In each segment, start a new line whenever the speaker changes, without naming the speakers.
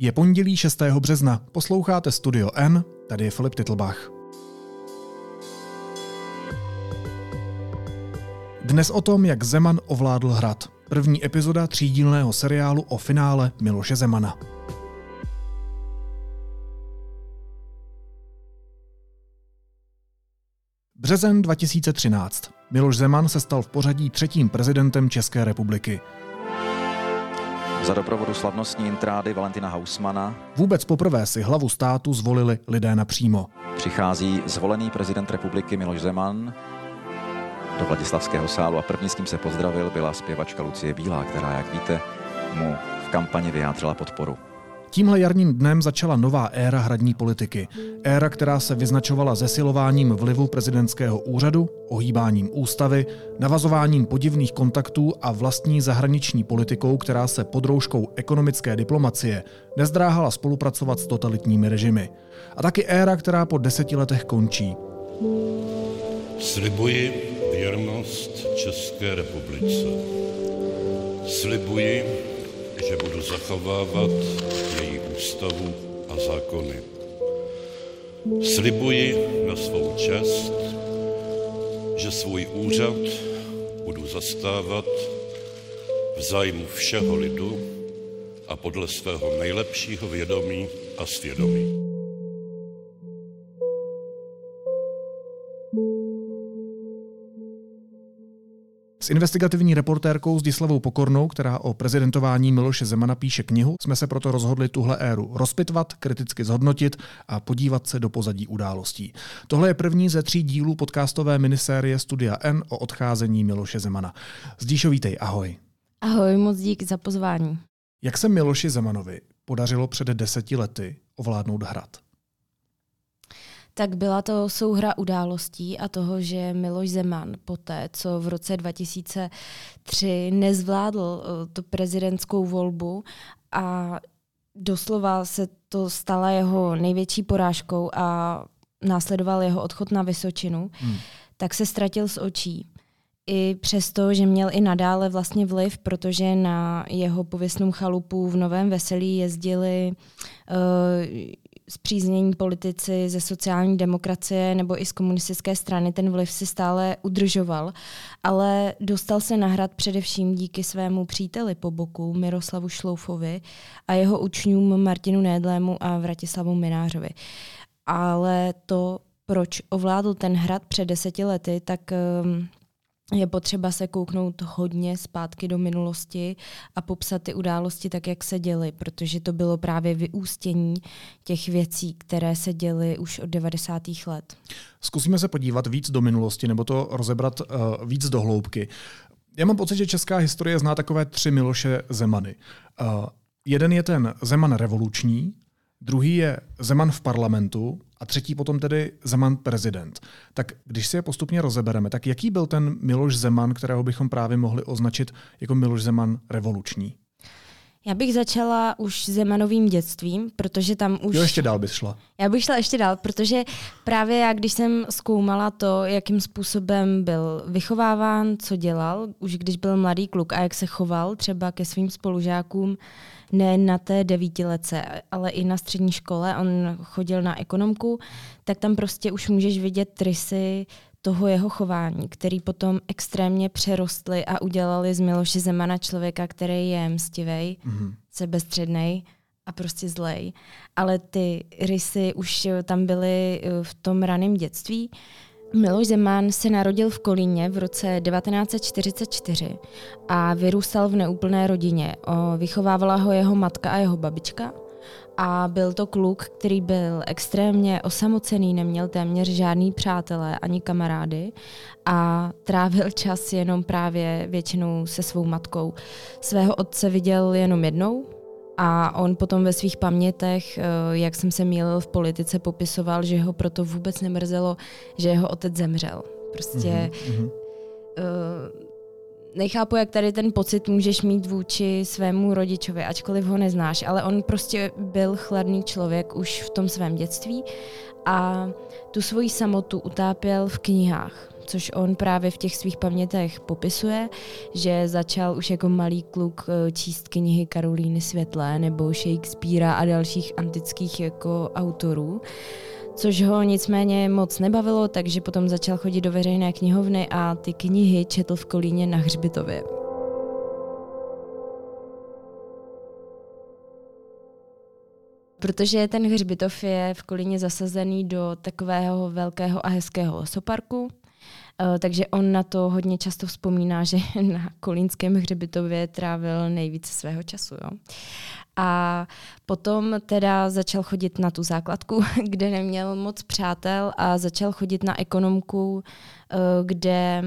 Je pondělí 6. března, posloucháte Studio N, tady je Filip Titlbach. Dnes o tom, jak Zeman ovládl hrad. První epizoda třídílného seriálu o finále Miloše Zemana. Březen 2013. Miloš Zeman se stal v pořadí třetím prezidentem České republiky.
Za doprovodu slavnostní intrády Valentina Hausmana
Vůbec poprvé si hlavu státu zvolili lidé napřímo.
přichází zvolený prezident republiky Miloš Zeman do Vladislavského sálu a první, s kým se pozdravil, byla zpěvačka Lucie Bílá, která, jak víte, mu v kampani vyjádřila podporu.
Tímhle jarním dnem začala nová éra hradní politiky. Éra, která se vyznačovala zesilováním vlivu prezidentského úřadu, ohýbáním ústavy, navazováním podivných kontaktů a vlastní zahraniční politikou, která se pod rouškou ekonomické diplomacie nezdráhala spolupracovat s totalitními režimy. A taky éra, která po deseti letech končí.
Slibuji věrnost České republice. Slibuji, že budu zachovávat její ústavu a zákony. Slibuji na svou čest, že svůj úřad budu zastávat v zájmu všeho lidu a podle svého nejlepšího vědomí a svědomí.
S investigativní reportérkou Zdislavou Pokornou, která o prezidentování Miloše Zemana píše knihu, jsme se proto rozhodli tuhle éru rozpitvat, kriticky zhodnotit a podívat se do pozadí událostí. Tohle je první ze tří dílů podcastové minisérie Studia N o odcházení Miloše Zemana. Zdíšo, vítej, ahoj.
Ahoj, moc dík za pozvání.
Jak se Miloši Zemanovi podařilo před deseti lety ovládnout hrad?
Tak byla to souhra událostí a toho, že Miloš Zeman poté, co v roce 2003 nezvládl eh, tu prezidentskou volbu a doslova se to stala jeho největší porážkou a následoval jeho odchod na Vysočinu, hmm. tak se ztratil z očí. I přesto, že měl i nadále vlastně vliv, protože na jeho pověstnou chalupu v Novém Veselí jezdili uh, zpříznění politici ze sociální demokracie nebo i z komunistické strany ten vliv si stále udržoval, ale dostal se na hrad především díky svému příteli po boku Miroslavu Šloufovi a jeho učňům Martinu Nédlému a Vratislavu Minářovi. Ale to, proč ovládl ten hrad před deseti lety, tak um, je potřeba se kouknout hodně zpátky do minulosti a popsat ty události tak, jak se děly, protože to bylo právě vyústění těch věcí, které se děly už od 90. let.
Zkusíme se podívat víc do minulosti nebo to rozebrat uh, víc do hloubky. Já mám pocit, že česká historie zná takové tři Miloše Zemany. Uh, jeden je ten Zeman revoluční, druhý je Zeman v parlamentu a třetí potom tedy Zeman prezident. Tak když si je postupně rozebereme, tak jaký byl ten Miloš Zeman, kterého bychom právě mohli označit jako Miloš Zeman revoluční?
Já bych začala už Zemanovým dětstvím, protože tam už...
Jo, ještě dál bys šla.
Já bych šla ještě dál, protože právě já, když jsem zkoumala to, jakým způsobem byl vychováván, co dělal, už když byl mladý kluk a jak se choval třeba ke svým spolužákům, ne na té devítilece, ale i na střední škole, on chodil na ekonomku, tak tam prostě už můžeš vidět rysy toho jeho chování, který potom extrémně přerostly a udělali z Miloše Zemana člověka, který je mstivej, mm-hmm. sebestřednej a prostě zlej. Ale ty rysy už tam byly eh, v tom raném dětství. Miloš Zeman se narodil v Kolíně v roce 1944 a vyrůstal v neúplné rodině. Vychovávala ho jeho matka a jeho babička. A byl to kluk, který byl extrémně osamocený, neměl téměř žádný přátelé ani kamarády a trávil čas jenom právě většinou se svou matkou. Svého otce viděl jenom jednou, a on potom ve svých pamětech, eh, jak jsem se mýlil v politice, popisoval, že ho proto vůbec nemrzelo, že jeho otec zemřel. Prostě mm-hmm. uh, nechápu, jak tady ten pocit můžeš mít vůči svému rodičovi, ačkoliv ho neznáš, ale on prostě byl chladný člověk už v tom svém dětství a tu svoji samotu utápěl v knihách. Což on právě v těch svých pamětech popisuje, že začal už jako malý kluk eh, číst knihy Karolíny Světlé nebo Shakespearea a dalších antických jako autorů což ho nicméně moc nebavilo, takže potom začal chodit do veřejné knihovny a ty knihy četl v Kolíně na Hřbitově. Protože ten hřbitov je v Kolíně zasazený do takového velkého a hezkého soparku, takže on na to hodně často vzpomíná, že na kolínském hřbitově trávil nejvíce svého času. Jo. A potom teda začal chodit na tu základku, kde neměl moc přátel a začal chodit na ekonomku, eh, kde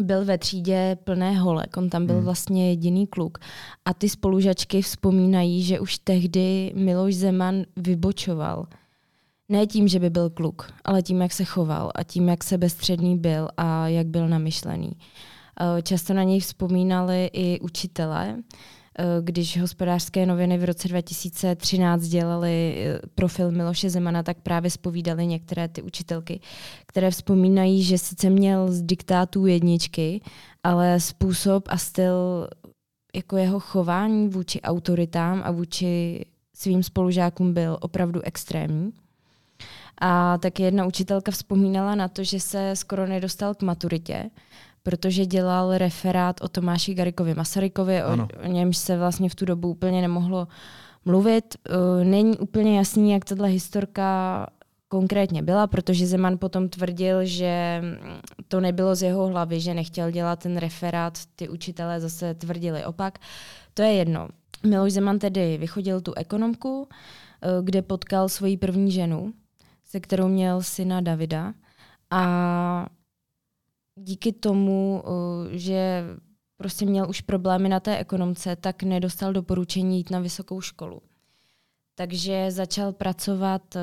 byl ve třídě plné holek, on tam byl hmm. vlastně jediný kluk. A ty spolužačky vzpomínají, že už tehdy Miloš Zeman vybočoval. Ne tím, že by byl kluk, ale tím, jak se choval a tím, jak sebestředný byl a jak byl namyšlený. Eh, často na něj vzpomínali i učitelé, Eh, když hospodářské noviny v roce 2013 dělali eh, profil Miloše Zemana, tak právě spovídali některé ty učitelky, které vzpomínají, že sice měl z diktátů jedničky, ale způsob a styl jako jeho chování vůči autoritám a vůči svým spolužákům byl opravdu extrémní. A tak jedna učitelka vzpomínala na to, že se skoro nedostal k maturitě, protože dělal referát o Tomáši Garikovi Masarykovi, o, o němž se vlastně v tu dobu úplně nemohlo mluvit. Uh, není úplně jasný, jak tato historka konkrétně byla, protože Zeman potom tvrdil, že to nebylo z jeho hlavy, že nechtěl dělat ten referát, ty učitelé zase tvrdili opak. To je jedno. Miloš Zeman tedy vychodil tu ekonomku, uh, kde potkal svoji první ženu, se kterou měl syna Davida. A díky tomu, eh, že prostě měl už problémy na té ekonomce, tak nedostal doporučení jít na vysokou školu. Takže začal pracovat eh,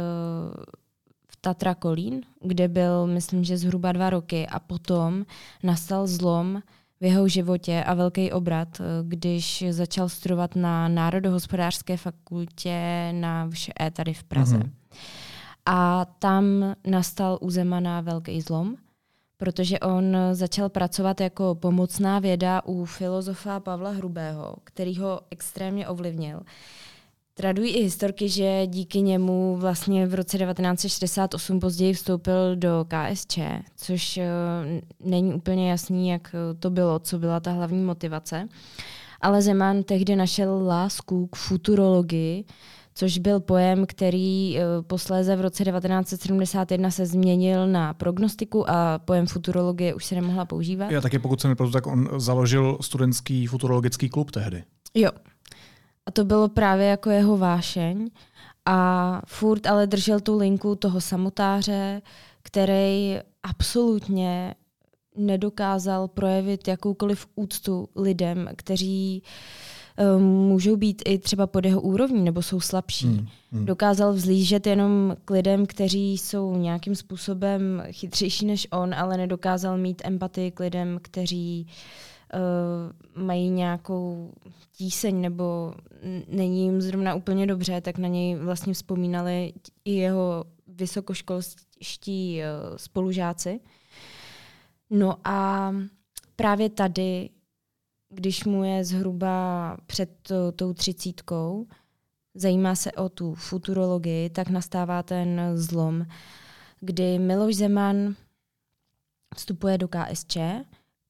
v Tatra Kolín, kde byl, myslím, že zhruba dva roky a potom nastal zlom v jeho životě a velký obrat, eh, když začal studovat na Národohospodářské fakultě na VŠE tady v Praze. Mm-hmm. A tam nastal u Zemana velký zlom protože on začal pracovat jako pomocná věda u filozofa Pavla Hrubého, který ho extrémně ovlivnil. Tradují i historky, že díky němu vlastně v roce 1968 později vstoupil do KSČ, což uh, není úplně jasný, jak to bylo, co byla ta hlavní motivace. Ale Zeman tehdy našel lásku k futurologii, což byl pojem, který eh, posléze v roce 1971 se změnil na prognostiku a pojem futurologie už se nemohla používat.
Já taky, pokud se nepletu, tak on založil studentský futurologický klub tehdy.
Jo. A to bylo právě jako jeho vášeň. A furt ale držel tu linku toho samotáře, který absolutně nedokázal projevit jakoukoliv úctu lidem, kteří uh, můžou být i třeba pod jeho úrovní nebo jsou slabší. Hmm, hmm. Dokázal vzlížet jenom k lidem, kteří jsou nějakým způsobem chytřejší než on, ale nedokázal mít empatii k lidem, kteří uh, mají nějakou tíseň nebo není jim zrovna úplně dobře, tak na něj vlastně vzpomínali i jeho vysokoškolští uh, spolužáci. No a právě tady když mu je zhruba před to, tou třicítkou, zajímá se o tu futurologii, tak nastává ten zlom, kdy Miloš Zeman vstupuje do KSČ,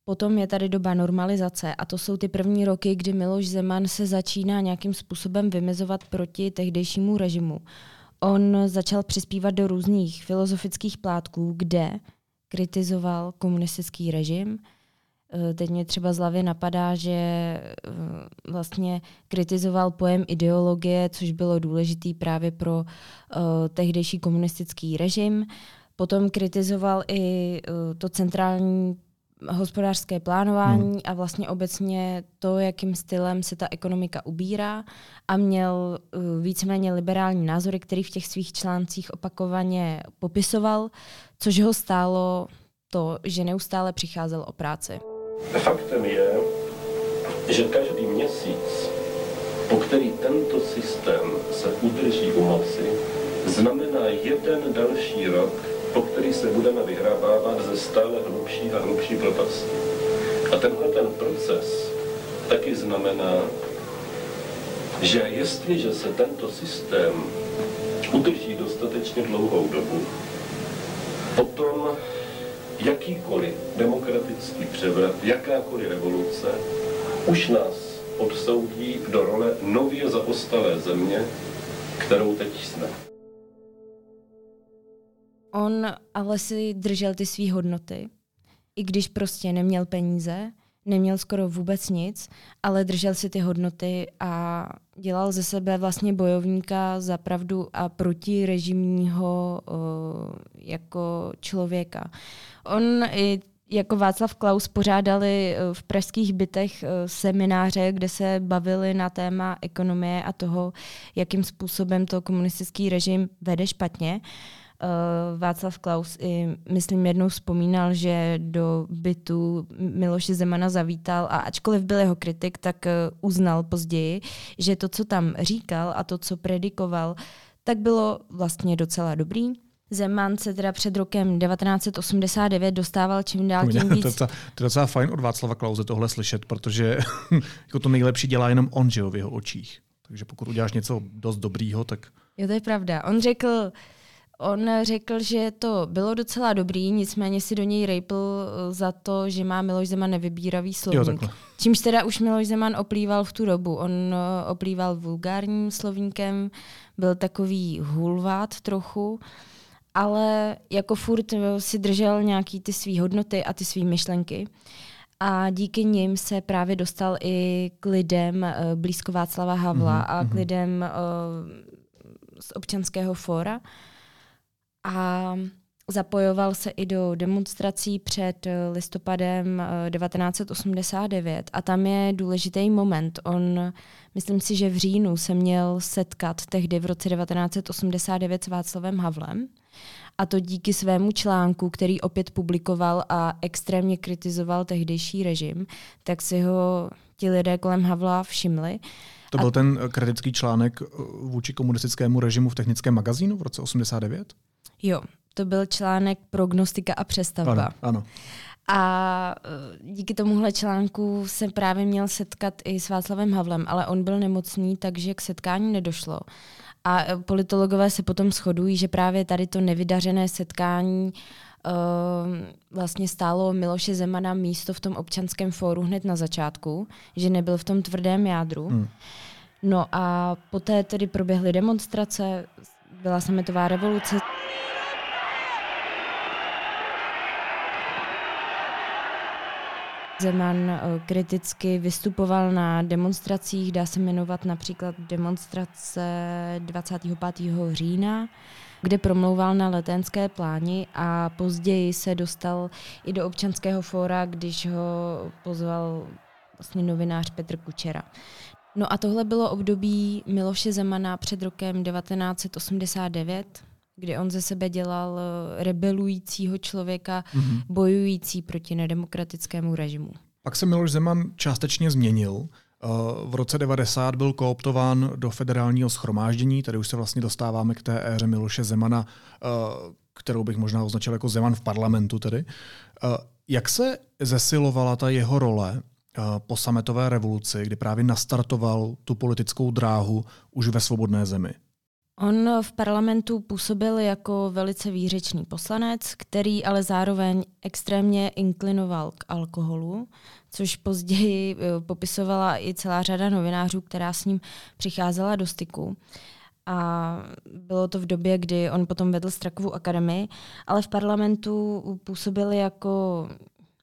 potom je tady doba normalizace a to jsou ty první roky, kdy Miloš Zeman se začíná nějakým způsobem vymezovat proti tehdejšímu režimu. On začal přispívat do různých filozofických plátků, kde kritizoval komunistický režim, Eh, teď mě třeba z hlavy napadá, že eh, vlastně kritizoval pojem ideologie, což bylo důležitý právě pro uh, tehdejší komunistický režim. Potom kritizoval i to centrální hospodářské plánování hmm. a vlastně obecně to, jakým stylem se ta ekonomika ubírá a měl víceméně liberální názory, který v těch svých článcích opakovaně popisoval, což ho stálo to, že neustále přicházel o práci.
Faktem je, že každý měsíc, po který tento systém se udrží u moci, znamená jeden další rok po který se budeme vyhrabávat ze stále hlubší a hlubší propasti. A tenhle ten proces taky znamená, že jestliže se tento systém udrží dostatečně dlouhou dobu, potom jakýkoliv demokratický převrat, jakákoliv revoluce už nás odsoudí do role nově zaostalé země, kterou teď jsme.
On ale si držel ty své hodnoty, i když prostě neměl peníze, neměl skoro vůbec nic, ale držel si ty hodnoty a dělal ze sebe vlastně bojovníka za pravdu a proti režimního uh, jako člověka. On i jako Václav Klaus pořádali v pražských bytech semináře, kde se bavili na téma ekonomie a toho, jakým způsobem to komunistický režim vede špatně. Uh, Václav Klaus i, myslím, jednou vzpomínal, že do bytu Miloše Zemana zavítal a ačkoliv byl jeho kritik, tak uh, uznal později, že to, co tam říkal a to, co predikoval, tak bylo vlastně docela dobrý. Zeman se teda před rokem 1989 dostával čím dál tím víc.
To je, docela, to je docela fajn od Václava Klauze tohle slyšet, protože jako to nejlepší dělá jenom on, že jo, v jeho očích. Takže pokud uděláš něco dost dobrýho, tak...
Jo, to je pravda. On řekl, On řekl, že to bylo docela dobrý, nicméně si do něj rejpl eh, za to, že má Miloš Zeman nevybíravý slovník. Jo, Čímž teda už Miloš Zeman oplýval v tu dobu. On eh, oplýval vulgárním slovníkem, byl takový hulvát trochu, ale jako furt eh, si držel nějaký ty své hodnoty a ty své myšlenky. A díky nim se právě dostal i k lidem blízko Václava Havla mm-hmm. a k mhm. lidem z občanského fóra a zapojoval se i do demonstrací před eh, listopadem 1989 eh, a tam je důležitý moment. On, myslím si, že v říjnu se měl setkat tehdy v roce 1989 s Václavem Havlem a to díky svému článku, který opět publikoval a extrémně kritizoval tehdejší režim, tak si ho ti lidé kolem Havla všimli.
To byl a... ten kritický článek eh, vůči komunistickému režimu v technickém magazínu v roce 89?
Jo, to byl článek Prognostika a přestavba.
Ano, ano.
A e, díky tomuhle článku se právě měl setkat i s Václavem Havlem, ale on byl nemocný, takže k setkání nedošlo. A e, politologové se potom shodují, že právě tady to nevydařené setkání uh, vlastně stálo Miloše Zemana místo v tom občanském fóru hned na začátku, že nebyl v tom tvrdém jádru. Hmm. No a poté tedy proběhly demonstrace, byla sametová revoluce. Zeman eh, kriticky vystupoval na demonstracích, dá se jmenovat například demonstrace 25. října, kde promlouval na letenské pláni a později se dostal i do občanského fóra, když ho pozval vlastně novinář Petr Kučera. No a tohle bylo období Miloše Zemana před rokem 1989, kdy on ze sebe dělal eh, rebelujícího člověka, mm-hmm. bojující proti nedemokratickému režimu.
Pak se Miloš Zeman částečně změnil. Eh, v roce 90 byl kooptován do federálního schromáždění, tady už se vlastně dostáváme k té éře Miloše Zemana, eh, kterou bych možná označil jako Zeman v parlamentu tedy. Jak se zesilovala ta jeho role po sametové revoluci, kdy právě nastartoval tu politickou dráhu už ve svobodné zemi?
On v parlamentu působil jako velice výřečný poslanec, který ale zároveň extrémně inklinoval k alkoholu, což později eh, popisovala i celá řada novinářů, která s ním přicházela do styku. A bylo to v době, kdy on potom vedl Strakovu akademii, ale v parlamentu působil jako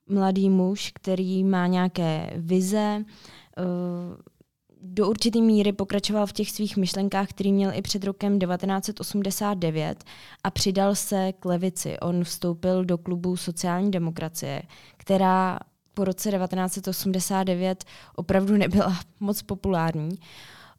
mladý muž, který má nějaké vize, eh, do určité míry pokračoval v těch svých myšlenkách, který měl i před rokem 1989 a přidal se k levici. On vstoupil do klubu sociální demokracie, která po roce 1989 opravdu nebyla moc populární.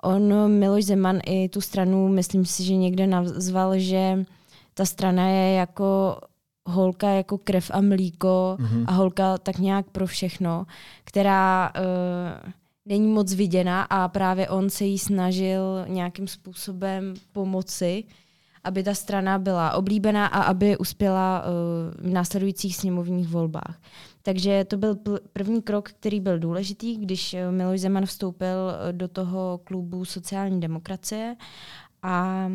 On, Miloš Zeman, i tu stranu, myslím si, že někde nazval, že ta strana je jako holka jako krev a mlíko mm-hmm. a holka tak nějak pro všechno, která uh, není moc viděna a právě on se jí snažil nějakým způsobem pomoci aby ta strana byla oblíbená a aby uspěla uh, v následujících sněmovních volbách. Takže to byl první krok, který byl důležitý, když uh, Miloš Zeman vstoupil uh, do toho klubu sociální demokracie a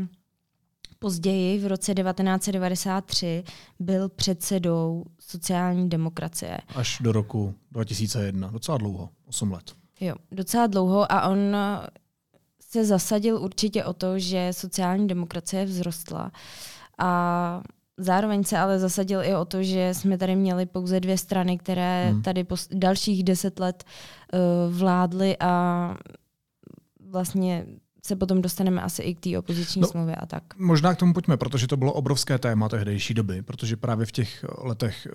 Později, v roce 1993, byl předsedou sociální demokracie.
Až do roku 2001, docela dlouho, 8 let.
Jo, docela dlouho a on se zasadil určitě o to, že sociální demokracie vzrostla a zároveň se ale zasadil i o to, že jsme tady měli pouze dvě strany, které hmm. tady po dalších deset let uh, vládly a vlastně se potom dostaneme asi i k té opoziční no, smlouvě a tak.
Možná k tomu pojďme, protože to bylo obrovské téma tehdejší doby, protože právě v těch letech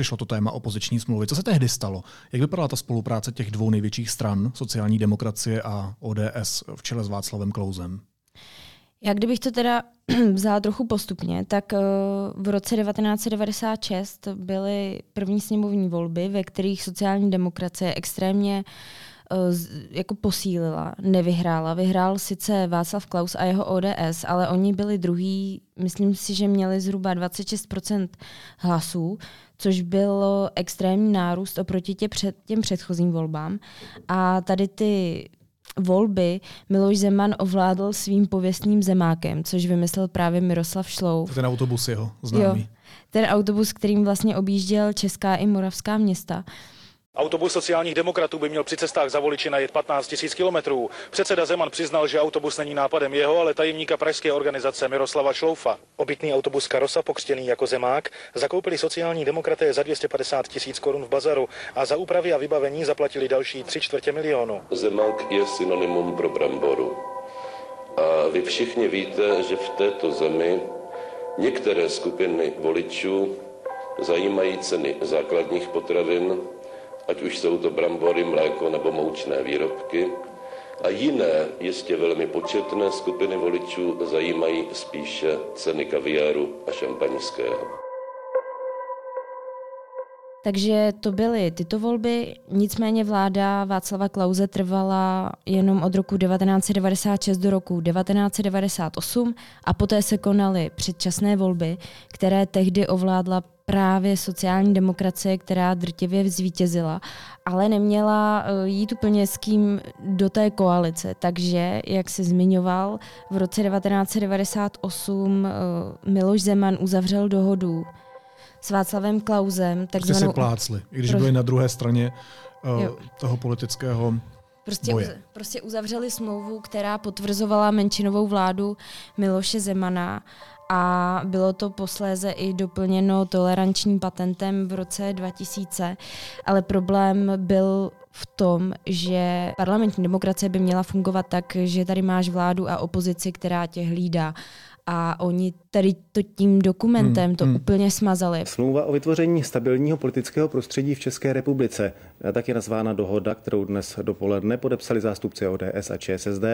přišlo to téma opoziční smlouvy. Co se tehdy stalo? Jak vypadala ta spolupráce těch dvou největších stran, sociální demokracie a ODS v čele s Václavem Klouzem?
Já kdybych to teda vzala trochu postupně, tak eh, v roce 1996 byly první sněmovní volby, ve kterých sociální demokracie extrémně Eh, jako posílila, nevyhrála. Vyhrál sice Václav Klaus a jeho ODS, ale oni byli druhý, myslím si, že měli zhruba 26% hlasů, což byl extrémní nárůst oproti tě před, těm předchozím volbám. A tady ty volby Miloš Zeman ovládl svým pověstným zemákem, což vymyslel právě Miroslav Šlou.
Ten autobus jeho známý. Jo,
ten autobus, kterým vlastně objížděl česká i moravská města.
Autobus sociálních demokratů by měl při cestách za voliči najet 15 000 kilometrů. Předseda Zeman přiznal, že autobus není nápadem jeho, ale tajemníka pražské organizace Miroslava Šloufa. Obytný autobus Karosa, pokřtěný jako Zemák, zakoupili sociální demokraté za 250 tisíc korun v bazaru a za úpravy a vybavení zaplatili další 3 čtvrtě milionu.
Zemák je synonymum pro bramboru. A vy všichni víte, že v této zemi některé skupiny voličů zajímají ceny základních potravin, ať už jsou to brambory, mléko nebo moučné výrobky. A jiné, jistě velmi početné skupiny voličů zajímají spíše ceny kaviáru a šampaňského.
Takže to byly tyto volby, nicméně vláda Václava Klauze trvala jenom od roku 1996 do roku 1998 a poté se konaly předčasné volby, které tehdy ovládla právě sociální demokracie, která drtivě zvítězila, ale neměla eh, jít úplně s kým do té koalice. Takže, jak se zmiňoval, v roce 1998 eh, Miloš Zeman uzavřel dohodu s Václavem Klausem.
Takzvanou... Prostě si plácli, i když Pro... byli na druhé straně uh, toho politického
Prostě,
boje.
Uz, prostě uzavřeli smlouvu, která potvrzovala menšinovou vládu Miloše Zemana a bylo to posléze i doplněno tolerančním patentem v roce 2000, ale problém byl v tom, že parlamentní demokracie by měla fungovat tak, že tady máš vládu a opozici, která tě hlídá a oni tady to tím dokumentem hmm, to hmm. úplně smazali.
Smlouva o vytvoření stabilního politického prostředí v České republice, tak je nazvána dohoda, kterou dnes dopoledne podepsali zástupci ODS a ČSSD.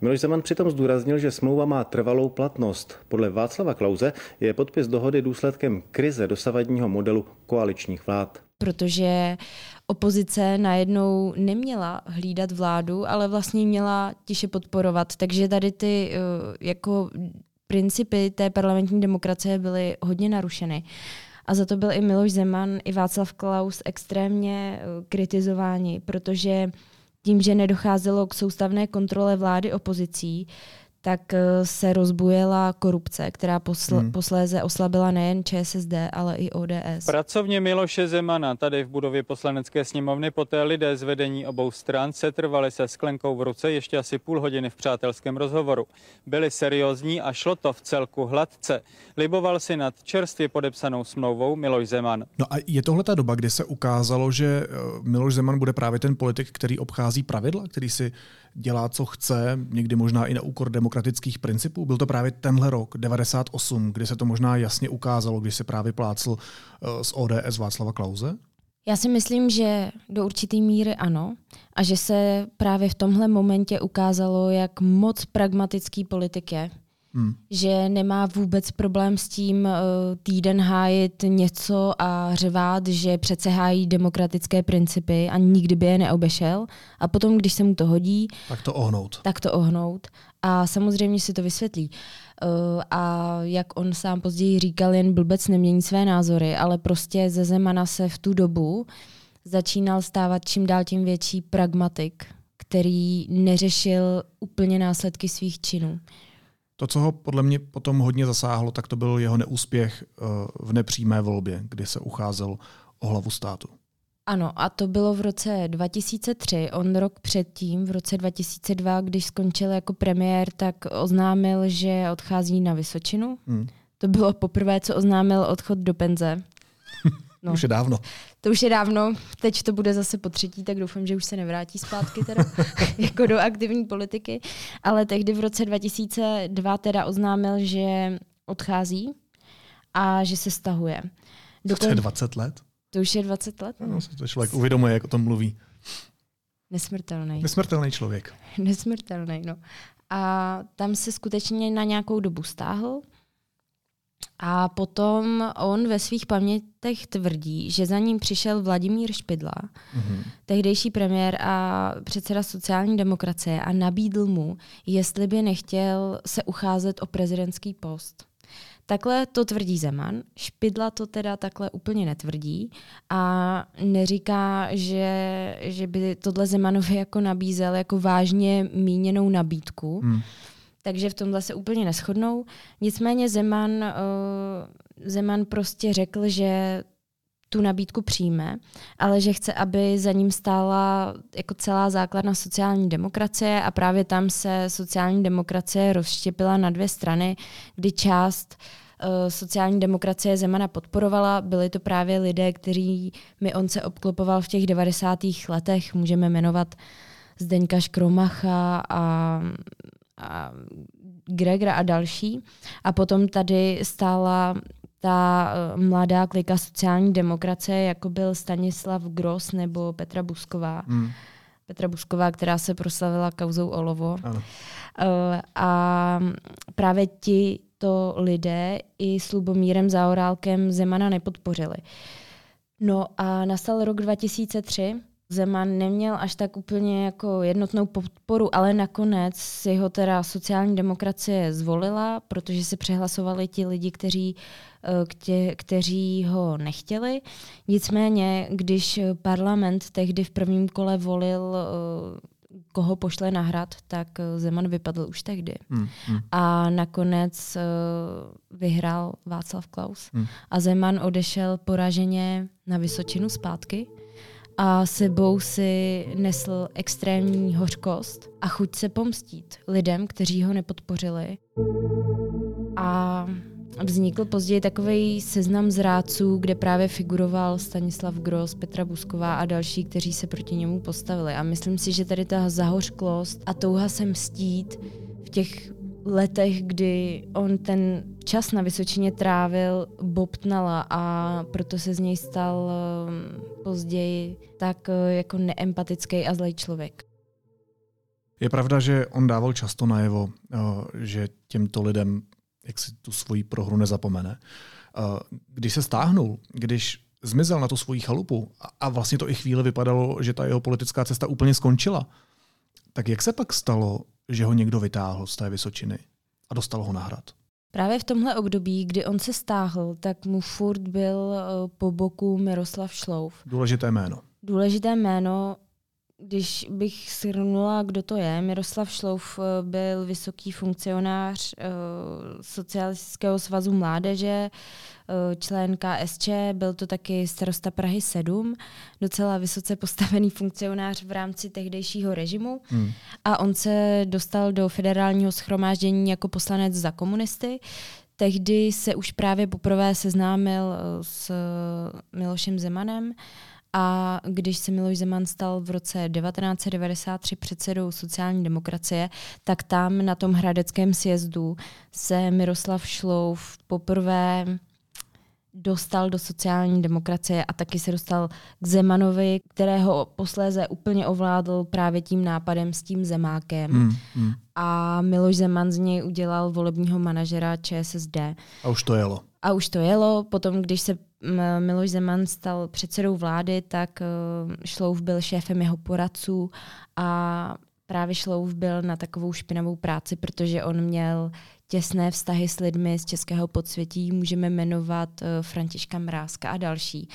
Miloš Zeman přitom zdůraznil, že smlouva má trvalou platnost. Podle Václava Klauze je podpis dohody důsledkem krize dosavadního modelu koaličních vlád.
Protože opozice najednou neměla hlídat vládu, ale vlastně měla tiše podporovat. Takže tady ty eh, jako principy té parlamentní demokracie byly hodně narušeny. A za to byl i Miloš Zeman, i Václav Klaus extrémně eh, kritizováni, protože tím, že nedocházelo k soustavné kontrole vlády opozicí, tak eh, se rozbujela korupce, která posl- hmm. posléze oslabila nejen ČSSD, ale i ODS.
Pracovně Miloše Zemana tady v budově poslanecké sněmovny poté lidé z vedení obou stran se trvali se sklenkou v ruce ještě asi půl hodiny v přátelském rozhovoru. Byli seriózní a šlo to v celku hladce. Liboval si nad čerstvě podepsanou smlouvou Miloš Zeman.
No a je tohle ta doba, kdy se ukázalo, že eh, Miloš Zeman bude právě ten politik, který obchází pravidla, který si dělá, co chce, někdy možná i na úkor demokratických principů. Byl to právě tenhle rok, 98, kdy se to možná jasně ukázalo, když se právě plácl eh, z ODS Václava Klauze?
Já si myslím, že do určité míry ano a že se právě v tomhle momentě ukázalo, jak moc pragmatický politik je Hmm. Že nemá vůbec problém s tím uh, týden hájit něco a řvát, že přece hájí demokratické principy a nikdy by je neobešel. A potom, když se mu to hodí,
tak to ohnout.
Tak to ohnout. A samozřejmě si to vysvětlí. Uh, a jak on sám později říkal, jen blbec nemění své názory, ale prostě ze Zemana se v tu dobu začínal stávat čím dál tím větší pragmatik, který neřešil úplně následky svých činů.
To, co ho podle mě potom hodně zasáhlo, tak to byl jeho neúspěch uh, v nepřímé volbě, kdy se ucházel o hlavu státu.
Ano, a to bylo v roce 2003. On rok předtím, v roce 2002, když skončil jako premiér, tak oznámil, že odchází na Vysočinu. Hmm. To bylo poprvé, co oznámil odchod do penze.
No. Už je dávno.
To už je dávno, teď to bude zase po třetí, tak doufám, že už se nevrátí zpátky teda jako do aktivní politiky. Ale tehdy v roce 2002 teda oznámil, že odchází a že se stahuje.
Dokon... To je 20 let?
To už je 20 let?
No, to člověk uvědomuje, jak o tom mluví.
Nesmrtelný.
Nesmrtelný člověk.
Nesmrtelný, no. A tam se skutečně na nějakou dobu stáhl. A potom on ve svých pamětech tvrdí, že za ním přišel Vladimír Špidla, mm-hmm. tehdejší premiér a předseda sociální demokracie a nabídl mu, jestli by nechtěl se ucházet o prezidentský post. Takhle to tvrdí Zeman, Špidla to teda takhle úplně netvrdí a neříká, že, že by tohle Zemanovi jako nabízel jako vážně míněnou nabídku. Hmm. Takže v tomhle se úplně neschodnou. Nicméně Zeman, uh, Zeman prostě řekl, že tu nabídku přijme, ale že chce, aby za ním stála jako celá základna sociální demokracie a právě tam se sociální demokracie rozštěpila na dvě strany, kdy část uh, sociální demokracie Zemana podporovala. Byli to právě lidé, kteří mi on se obklopoval v těch 90. letech. Můžeme jmenovat Zdeňka Škromacha a, a Gregra a další. A potom tady stála ta uh, mladá klika sociální demokracie, jako byl Stanislav Gross nebo Petra Busková. Hmm. Petra Busková, která se proslavila kauzou Olovo. Ano. Uh, a právě ti to lidé i s Lubomírem Zaorálkem Zemana nepodpořili. No a nastal rok 2003, Zeman neměl až tak úplně jako jednotnou podporu, ale nakonec si ho teda sociální demokracie zvolila, protože se přehlasovali ti lidi, kteří, eh, ktě, kteří ho nechtěli. Nicméně, když parlament tehdy v prvním kole volil eh, koho pošle na hrad, tak eh, Zeman vypadl už tehdy. Hmm, hmm. A nakonec uh, vyhrál Václav Klaus. Hmm. A Zeman odešel poraženě na Vysočinu zpátky a sebou si nesl extrémní hořkost a chuť se pomstít lidem, kteří ho nepodpořili. A vznikl později takový seznam zrádců, kde právě figuroval Stanislav Gross, Petra Busková a další, kteří se proti němu postavili. A myslím si, že tady ta zahořklost a touha se mstít v těch letech, kdy on ten čas na Vysočině trávil, bobtnala a proto se z něj stal um, později tak uh, jako neempatický a zlej člověk.
Je pravda, že on dával často najevo, uh, že těmto lidem jak si tu svoji prohru nezapomene. Uh, když se stáhnul, když zmizel na tu svoji chalupu a vlastně to i chvíli vypadalo, že ta jeho politická cesta úplně skončila, tak jak se pak stalo, že ho někdo vytáhl z té Vysočiny a dostal ho na hrad.
Právě v tomhle období, kdy on se stáhl, tak mu furt byl eh, po boku Miroslav Šlouf.
Důležité jméno.
Důležité jméno, když bych shrnula, kdo to je, Miroslav Šlouf eh, byl vysoký funkcionář uh, Socialistického svazu mládeže, uh, člen KSČ, byl to taky starosta Prahy 7, docela vysoce postavený funkcionář v rámci tehdejšího režimu. Hmm. A on se dostal do federálního schromáždění jako poslanec za komunisty. Tehdy se už právě poprvé seznámil s Milošem Zemanem a když se Miloš Zeman stal v roce 1993 předsedou sociální demokracie, tak tam na tom hradeckém sjezdu se Miroslav Šlouf poprvé dostal do sociální demokracie a taky se dostal k Zemanovi, kterého posléze úplně ovládl právě tím nápadem s tím Zemákem. Hmm, hmm. A Miloš Zeman z něj udělal volebního manažera ČSSD.
A už to jelo.
A už to jelo. Potom, když se Miloš Zeman stal předsedou vlády, tak uh, Šlouf byl šéfem jeho poradců a právě Šlouf byl na takovou špinavou práci, protože on měl těsné vztahy s lidmi z českého podsvětí, můžeme jmenovat uh, Františka Mrázka a další.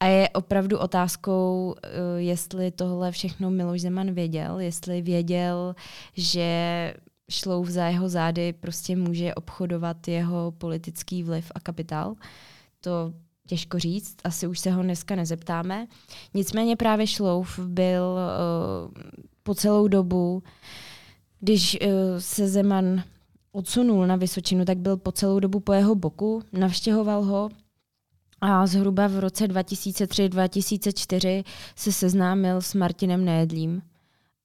A je opravdu otázkou, uh, jestli tohle všechno Miloš Zeman věděl, jestli věděl, že Šlouf za jeho zády prostě může obchodovat jeho politický vliv a kapitál. To těžko říct, asi už se ho dneska nezeptáme. Nicméně právě Šlouf byl uh, po celou dobu, když uh, se Zeman odsunul na Vysočinu, tak byl po celou dobu po jeho boku, navštěhoval ho a zhruba v roce 2003-2004 se seznámil s Martinem Nejedlím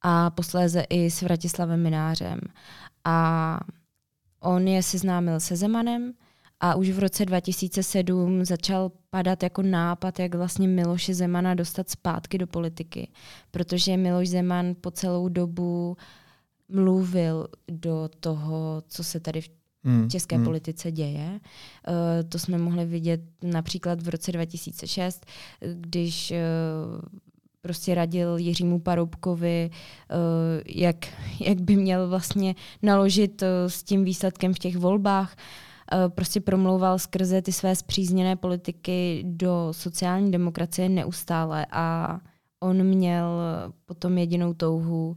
a posléze i s Vratislavem Minářem. A on je seznámil se Zemanem a už v roce 2007 začal padat jako nápad, jak vlastně Miloše Zemana dostat zpátky do politiky. Protože Miloš Zeman po celou dobu mluvil do toho, co se tady v hmm, české hmm. politice děje. Uh, to jsme mohli vidět například v roce 2006, když uh, prostě radil Jiřímu Paroubkovi, uh, jak, jak by měl vlastně naložit uh, s tím výsledkem v těch volbách. Uh, prostě promlouval skrze ty své zpřízněné politiky do sociální demokracie neustále a on měl potom jedinou touhu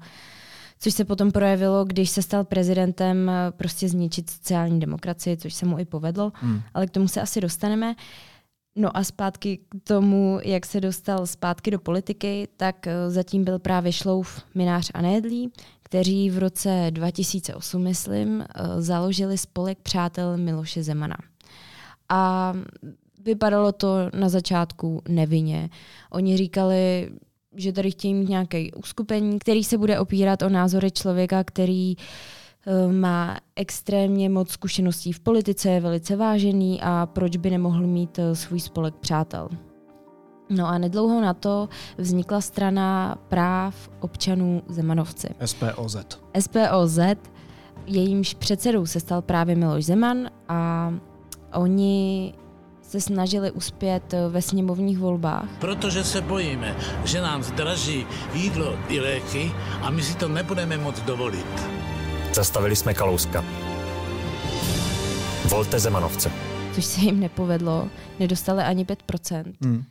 což se potom projevilo, když se stal prezidentem, prostě zničit sociální demokracii, což se mu i povedlo, hmm. ale k tomu se asi dostaneme. No a zpátky k tomu, jak se dostal zpátky do politiky, tak eh, zatím byl právě Šlouf, Minář a Nédlí, kteří v roce 2008, myslím, eh, založili spolek přátel Miloše Zemana. A vypadalo to na začátku nevinně. Oni říkali, že tady chtějí mít nějaké uskupení, který se bude opírat o názory člověka, který uh, má extrémně moc zkušeností v politice, je velice vážený a proč by nemohl mít uh, svůj spolek přátel. No a nedlouho na to vznikla strana práv občanů Zemanovci.
SPOZ.
SPOZ, jejímž předsedou se stal právě Miloš Zeman a oni se snažili uspět ve sněmovních volbách.
Protože se bojíme, že nám zdraží jídlo i léky a my si to nebudeme moct dovolit.
Zastavili jsme Kalouska. Volte Zemanovce.
Což se jim nepovedlo, nedostali ani 5%. Hmm.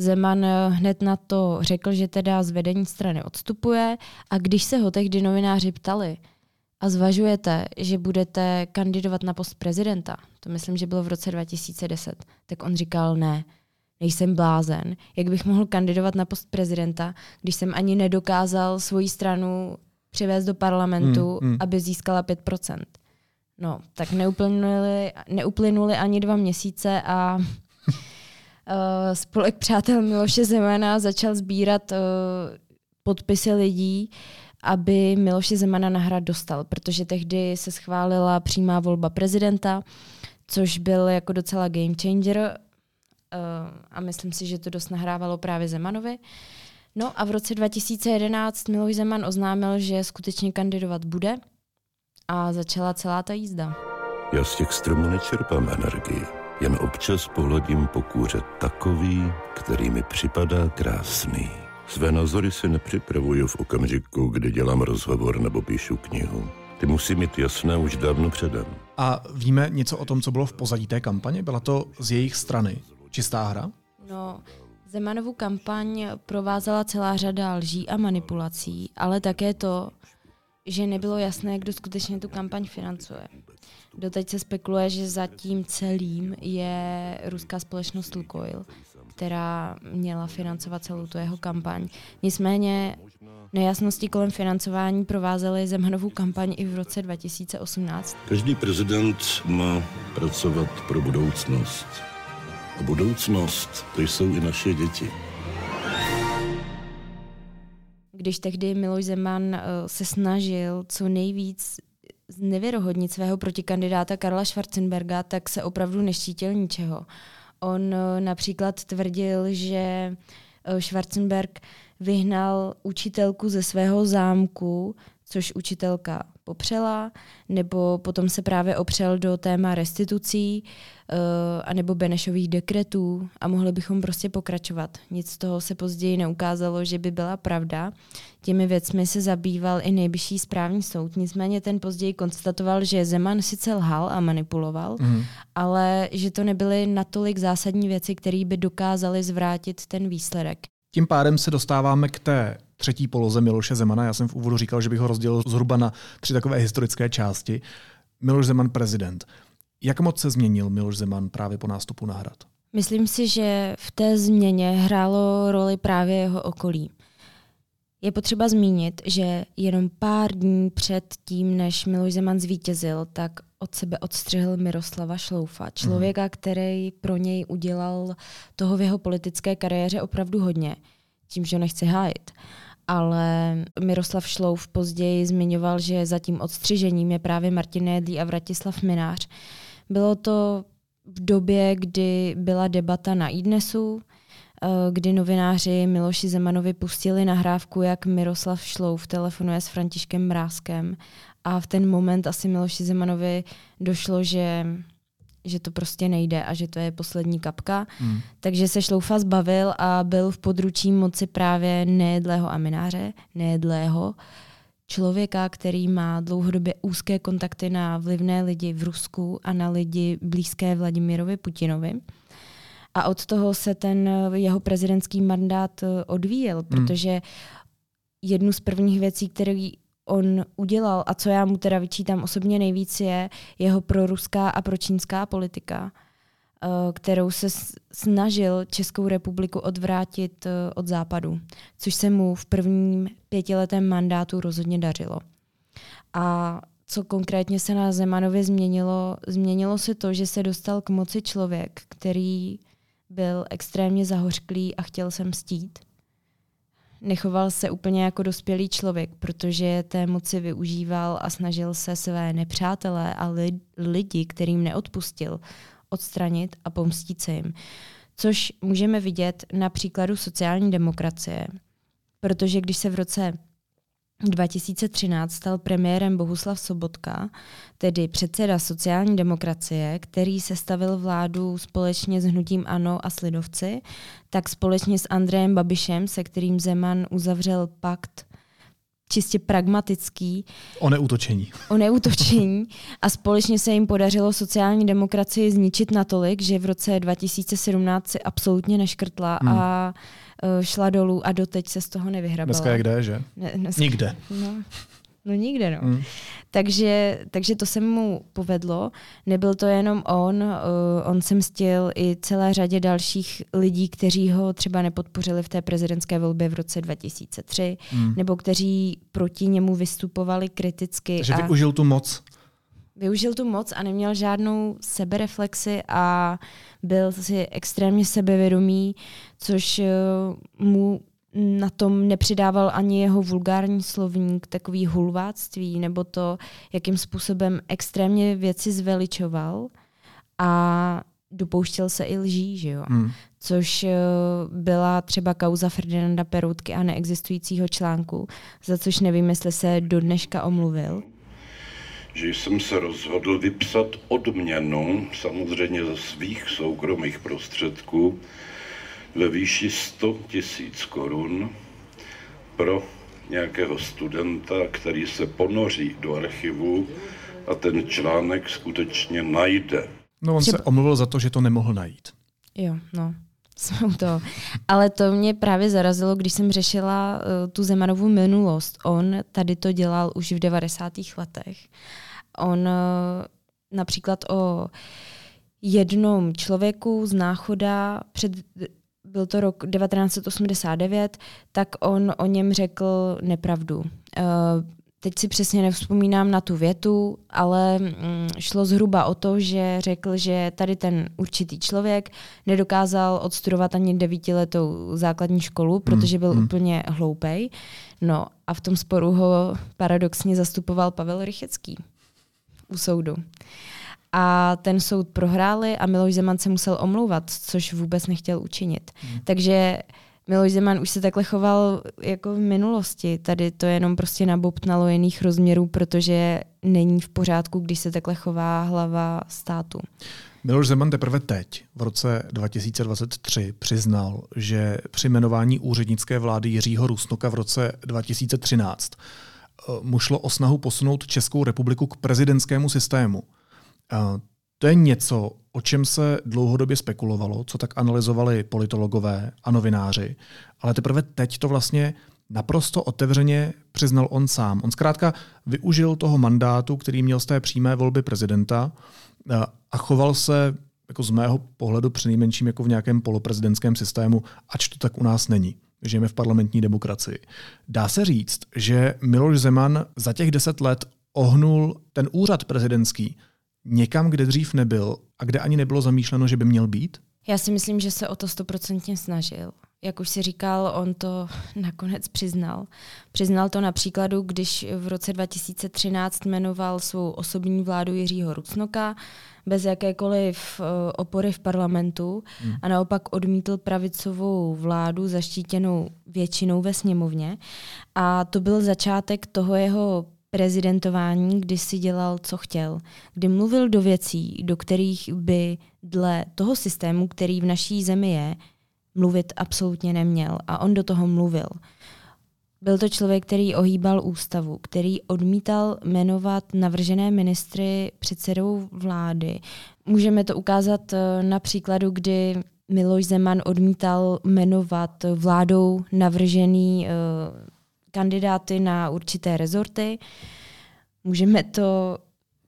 Zeman eh, hned na to řekl, že teda z vedení strany odstupuje a když se ho tehdy novináři ptali, a zvažujete, že budete kandidovat na post prezidenta, to myslím, že bylo v roce 2010, tak on říkal ne, nejsem blázen. Jak bych mohl kandidovat na post prezidenta, když jsem ani nedokázal svoji stranu přivést do parlamentu, hmm, hmm. aby získala 5%. No, tak neuplynuli, neuplynuli ani dva měsíce a spolek přátel Miloše Zemana začal sbírat uh, podpisy lidí, aby Miloše Zemana na hrad dostal, protože tehdy se schválila přímá volba prezidenta, což byl jako docela game changer uh, a myslím si, že to dost nahrávalo právě Zemanovi. No a v roce 2011 Miloš Zeman oznámil, že skutečně kandidovat bude a začala celá ta jízda.
Já z těch stromů nečerpám energii, jen občas pohledím po kůře takový, který mi připadá krásný. Své názory si nepřipravuju v okamžiku, kdy dělám rozhovor nebo píšu knihu. Ty musí mít jasné už dávno předem.
A víme něco o tom, co bylo v pozadí té kampaně? Byla to z jejich strany čistá hra?
No, Zemanovu kampaň provázela celá řada lží a manipulací, ale také to, že nebylo jasné, kdo skutečně tu kampaň financuje. Doteď se spekuluje, že za tím celým je ruská společnost Lukoil, která měla financovat celou tu jeho kampaň. Nicméně nejasnosti kolem financování provázely Zemanovu kampaň i v roce 2018.
Každý prezident má pracovat pro budoucnost. A budoucnost, to jsou i naše děti.
Když tehdy Miloš Zeman eh, se snažil co nejvíc znevěrohodnit svého protikandidáta Karla Schwarzenberga, tak se opravdu neštítil ničeho. On eh, například tvrdil, že eh, Schwarzenberg vyhnal učitelku ze svého zámku, což učitelka popřela, nebo potom se právě opřel do téma restitucí, uh, anebo Benešových dekretů a mohli bychom prostě pokračovat. Nic z toho se později neukázalo, že by byla pravda. Těmi věcmi se zabýval i nejvyšší správní soud, nicméně ten později konstatoval, že Zeman sice lhal a manipuloval, mm. ale že to nebyly natolik zásadní věci, které by dokázaly zvrátit ten výsledek.
Tím pádem se dostáváme k té třetí poloze Miloše Zemana. Já jsem v úvodu říkal, že bych ho rozdělil zhruba na tři takové historické části. Miloš Zeman prezident. Jak moc se změnil Miloš Zeman právě po nástupu na hrad?
Myslím si, že v té změně hrálo roli právě jeho okolí. Je potřeba zmínit, že jenom pár dní před tím, než Miloš Zeman zvítězil, tak od sebe odstřihl Miroslava Šloufa, člověka, který pro něj udělal toho v jeho politické kariéře opravdu hodně, tím, že ho nechci hájit. Ale Miroslav Šlouf později zmiňoval, že za tím odstřižením je právě Martin Nédlí a Vratislav Minář. Bylo to v době, kdy byla debata na IDNESu, eh, kdy novináři Miloši Zemanovi pustili nahrávku, jak Miroslav Šlouf telefonuje s Františkem Mrázkem a v ten moment asi Miloši Zemanovi došlo, že že to prostě nejde a že to je poslední kapka. Hmm. Takže se Šloufa zbavil a byl v područí moci právě nejedlého amináře, nejedlého člověka, který má dlouhodobě úzké kontakty na vlivné lidi v Rusku a na lidi blízké Vladimirovi Putinovi. A od toho se ten jeho prezidentský mandát odvíjel, hmm. protože jednu z prvních věcí, který on udělal a co já mu teda vyčítám osobně nejvíc je jeho proruská a pročínská politika, eh, kterou se snažil Českou republiku odvrátit eh, od západu, což se mu v prvním pětiletém mandátu rozhodně dařilo. A co konkrétně se na Zemanově změnilo, změnilo se to, že se dostal k moci člověk, který byl extrémně zahořklý a chtěl se mstít nechoval se úplně jako dospělý člověk, protože té moci využíval a snažil se své nepřátelé a li- lidi, kterým neodpustil, odstranit a pomstit se jim. Což můžeme vidět na příkladu sociální demokracie, protože když se v roce 2013 stal premiérem Bohuslav Sobotka, tedy předseda sociální demokracie, který sestavil vládu společně s Hnutím Ano a Slidovci, tak společně s Andrejem Babišem, se kterým Zeman uzavřel pakt čistě pragmatický.
O neútočení.
O neútočení. A společně se jim podařilo sociální demokracii zničit natolik, že v roce 2017 si absolutně neškrtla hmm. a šla dolů a doteď se z toho nevyhrabala.
Dneska je kde, že?
Ne, dneska,
Nikde.
No, no nikde, no. Mm. Takže, takže to se mu povedlo. Nebyl to jenom on, uh, on se mstil i celé řadě dalších lidí, kteří ho třeba nepodpořili v té prezidentské volbě v roce 2003, mm. nebo kteří proti němu vystupovali kriticky.
Takže a... využil tu moc
využil tu moc a neměl žádnou sebereflexi a byl si extrémně sebevědomý, což eh, mu na tom nepřidával ani jeho vulgární slovník, takový hulváctví, nebo to, jakým způsobem extrémně věci zveličoval a dopouštěl se i lží, že jo? Hmm. Což eh, byla třeba kauza Ferdinanda Perutky a neexistujícího článku, za což nevím, jestli se do dneška omluvil
že jsem se rozhodl vypsat odměnu, samozřejmě ze svých soukromých prostředků, ve výši 100 tisíc korun pro nějakého studenta, který se ponoří do archivu a ten článek skutečně najde.
No on se omluvil za to, že to nemohl najít.
Jo, no. Jsou to. Ale to mě právě zarazilo, když jsem řešila uh, tu Zemanovou minulost. On tady to dělal už v 90. letech. On uh, například o jednom člověku z náchoda před byl to rok 1989, tak on o něm řekl nepravdu. Uh, teď si přesně nevzpomínám na tu větu, ale mm, šlo zhruba o to, že řekl, že tady ten určitý člověk nedokázal odstudovat ani devítiletou základní školu, hmm, protože byl hmm. úplně hloupej. No a v tom sporu ho paradoxně zastupoval Pavel Rychecký u soudu. A ten soud prohráli a Miloš Zeman se musel omlouvat, což vůbec nechtěl učinit. Hmm. Takže Miloš Zeman už se takhle choval jako v minulosti. Tady to jenom prostě nabobtnalo jiných rozměrů, protože není v pořádku, když se takhle chová hlava státu.
Miloš Zeman teprve teď, v roce 2023, přiznal, že při jmenování úřednické vlády Jiřího Rusnoka v roce 2013 eh, mu šlo o snahu posunout Českou republiku k prezidentskému systému. To je něco, o čem se dlouhodobě spekulovalo, co tak analyzovali politologové a novináři, ale teprve teď to vlastně naprosto otevřeně přiznal on sám. On zkrátka využil toho mandátu, který měl z té přímé volby prezidenta eh, a choval se jako z mého pohledu přinejmenším jako v nějakém poloprezidentském systému, ač to tak u nás není. Žijeme v parlamentní demokracii. Dá se říct, že Miloš Zeman za těch deset let ohnul ten úřad prezidentský někam, kde dřív nebyl a kde ani nebylo zamýšleno, že by měl být?
Já si myslím, že se o to stoprocentně snažil. Jak už si říkal, on to nakonec přiznal. Přiznal to na příkladu, když v roce 2013 jmenoval svou osobní vládu Jiřího Rucnoka bez jakékoliv uh, opory v parlamentu hmm. a naopak odmítl pravicovou vládu zaštítěnou většinou ve sněmovně. A to byl začátek toho jeho prezidentování, kdy si dělal, co chtěl, kdy mluvil do věcí, do kterých by dle toho systému, který v naší zemi je, mluvit absolutně neměl. A on do toho mluvil. Byl to člověk, který ohýbal ústavu, který odmítal jmenovat navržené ministry předsedou vlády. Můžeme to ukázat eh, na příkladu, kdy Miloš Zeman odmítal jmenovat vládou navržený uh, kandidáty na určité rezorty. Můžeme to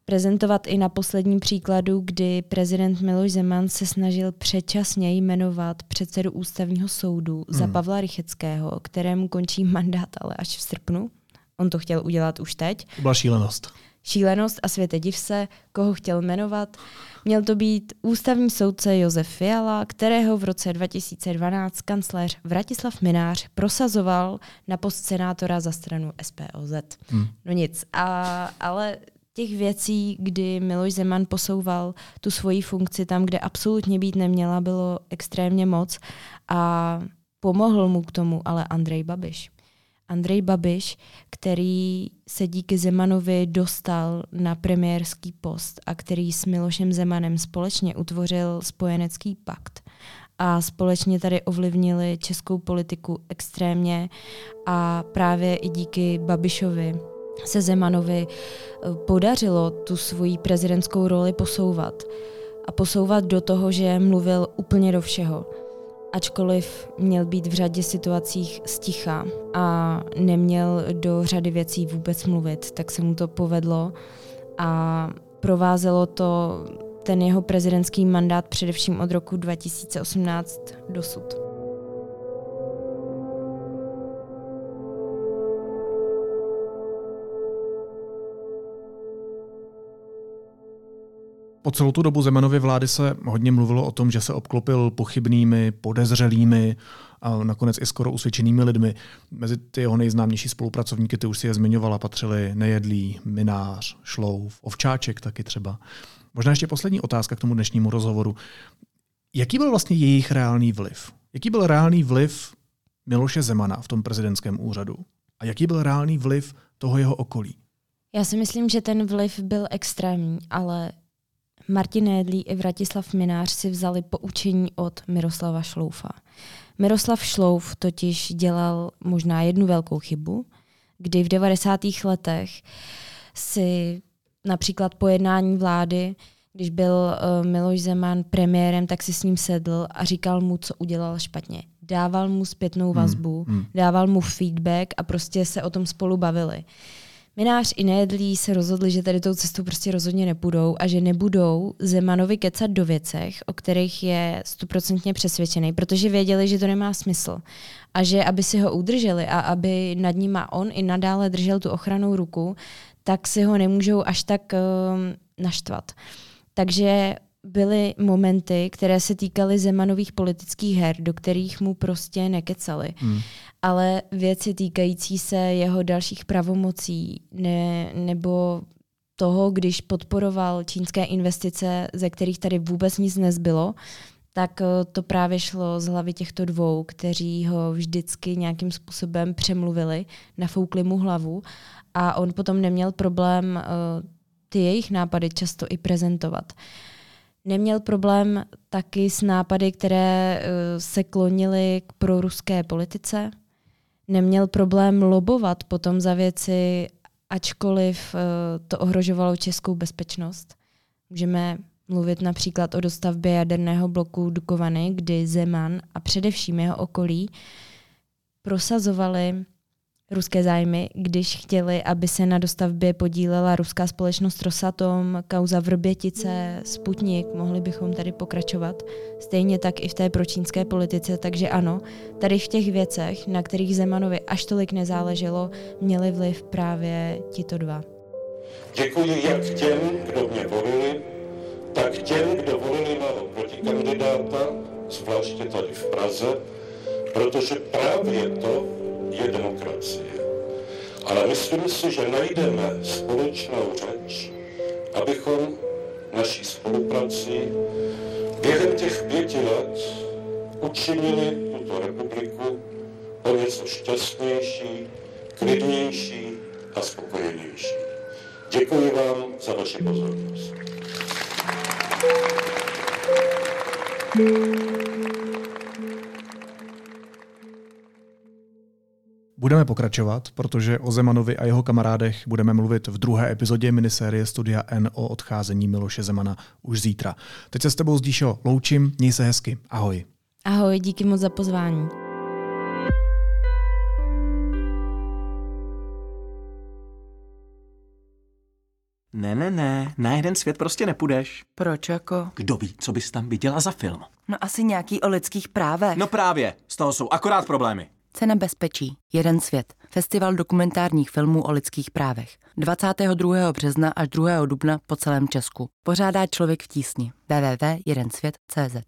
prezentovat i na posledním příkladu, kdy prezident Miloš Zeman se snažil předčasně jmenovat předsedu ústavního soudu hmm. za Pavla Rycheckého, kterému končí mandát ale až v srpnu. On to chtěl udělat už teď.
To byla šílenost
šílenost a světe div se, koho chtěl jmenovat. Měl to být ústavní soudce Josef Fiala, kterého v roce 2012 kancléř Vratislav Minář prosazoval na post senátora za stranu SPOZ. Hmm. No nic, a, ale těch věcí, kdy Miloš Zeman posouval tu svoji funkci tam, kde absolutně být neměla, bylo extrémně moc a pomohl mu k tomu ale Andrej Babiš. Andrej Babiš, který se díky Zemanovi dostal na premiérský post a který s Milošem Zemanem společně utvořil spojenecký pakt. A společně tady ovlivnili českou politiku extrémně a právě i díky Babišovi se Zemanovi eh, podařilo tu svoji prezidentskou roli posouvat. A posouvat do toho, že mluvil úplně do všeho ačkoliv měl být v řadě situacích sticha a neměl do řady věcí vůbec mluvit, tak se mu to povedlo a provázelo to ten jeho prezidentský mandát především od roku 2018 dosud.
Po celou tu dobu Zemanovy vlády se hodně mluvilo o tom, že se obklopil pochybnými, podezřelými a nakonec i skoro usvědčenými lidmi. Mezi ty jeho nejznámější spolupracovníky, ty už si je zmiňovala, patřili Nejedlý, Minář, Šlouf, Ovčáček taky třeba. Možná ještě poslední otázka k tomu dnešnímu rozhovoru. Jaký byl vlastně jejich reálný vliv? Jaký byl reálný vliv Miloše Zemana v tom prezidentském úřadu? A jaký byl reálný vliv toho jeho okolí?
Já si myslím, že ten vliv byl extrémní, ale Martin Nédlí i Vratislav Minář si vzali poučení od Miroslava Šloufa. Miroslav Šlouf totiž dělal možná jednu velkou chybu, kdy v 90. letech si například po jednání vlády, když byl uh, Miloš Zeman premiérem, tak si s ním sedl a říkal mu, co udělal špatně. Dával mu zpětnou hmm, vazbu, hmm, hmm. dával mu feedback a prostě se o tom spolu bavili. Minář i Nejedlí se rozhodli, že tady tou cestou prostě rozhodně nepůjdou a že nebudou Zemanovi kecat do věcech, o kterých je stoprocentně přesvědčený, protože věděli, že to nemá smysl. A že aby si ho udrželi a aby nad ním on i nadále držel tu ochranou ruku, tak si ho nemůžou až tak uh, naštvat. Takže byly momenty, které se týkaly Zemanových politických her, do kterých mu prostě nekecali. Hmm. Ale věci týkající se jeho dalších pravomocí ne, nebo toho, když podporoval čínské investice, ze kterých tady vůbec nic nezbylo, tak eh, to právě šlo z hlavy těchto dvou, kteří ho vždycky nějakým způsobem přemluvili, nafoukli mu hlavu a on potom neměl problém uh, ty jejich nápady často i prezentovat. Neměl problém taky s nápady, které uh, se klonily k proruské politice. Neměl problém lobovat potom za věci, ačkoliv uh, to ohrožovalo českou bezpečnost. Můžeme mluvit například o dostavbě jaderného bloku Dukovany, kdy Zeman a především jeho okolí prosazovali ruské zájmy, když chtěli, aby se na dostavbě podílela ruská společnost Rosatom, kauza Vrbětice, Sputnik, mohli bychom tady pokračovat. Stejně tak i v té pročínské politice, takže ano, tady v těch věcech, na kterých Zemanovi až tolik nezáleželo, měli vliv právě tito dva.
Děkuji jak těm, kdo mě volili, tak těm, kdo volili mého protikandidáta, zvláště tady v Praze, protože právě to je demokracie. Ale myslím si, že najdeme společnou řeč, abychom naší spoluprací během těch pěti let učinili tuto republiku o něco šťastnější, klidnější a spokojenější. Děkuji vám za vaši pozornost.
Budeme pokračovat, protože o Zemanovi a jeho kamarádech budeme mluvit v druhé epizodě minisérie Studia N o odcházení Miloše Zemana už zítra. Teď se s tebou zdíšo loučím, měj se hezky, ahoj.
Ahoj, díky moc za pozvání.
Ne, ne, ne, na jeden svět prostě nepůjdeš.
Proč jako?
Kdo ví, co bys tam viděla za film?
No asi nějaký o lidských právech.
No právě, z toho jsou akorát problémy.
Cena bezpečí. Jeden svět. Festival dokumentárních filmů o lidských právech. 22. března až 2. dubna po celém Česku. Pořádá člověk v tísni. www.jedensvět.cz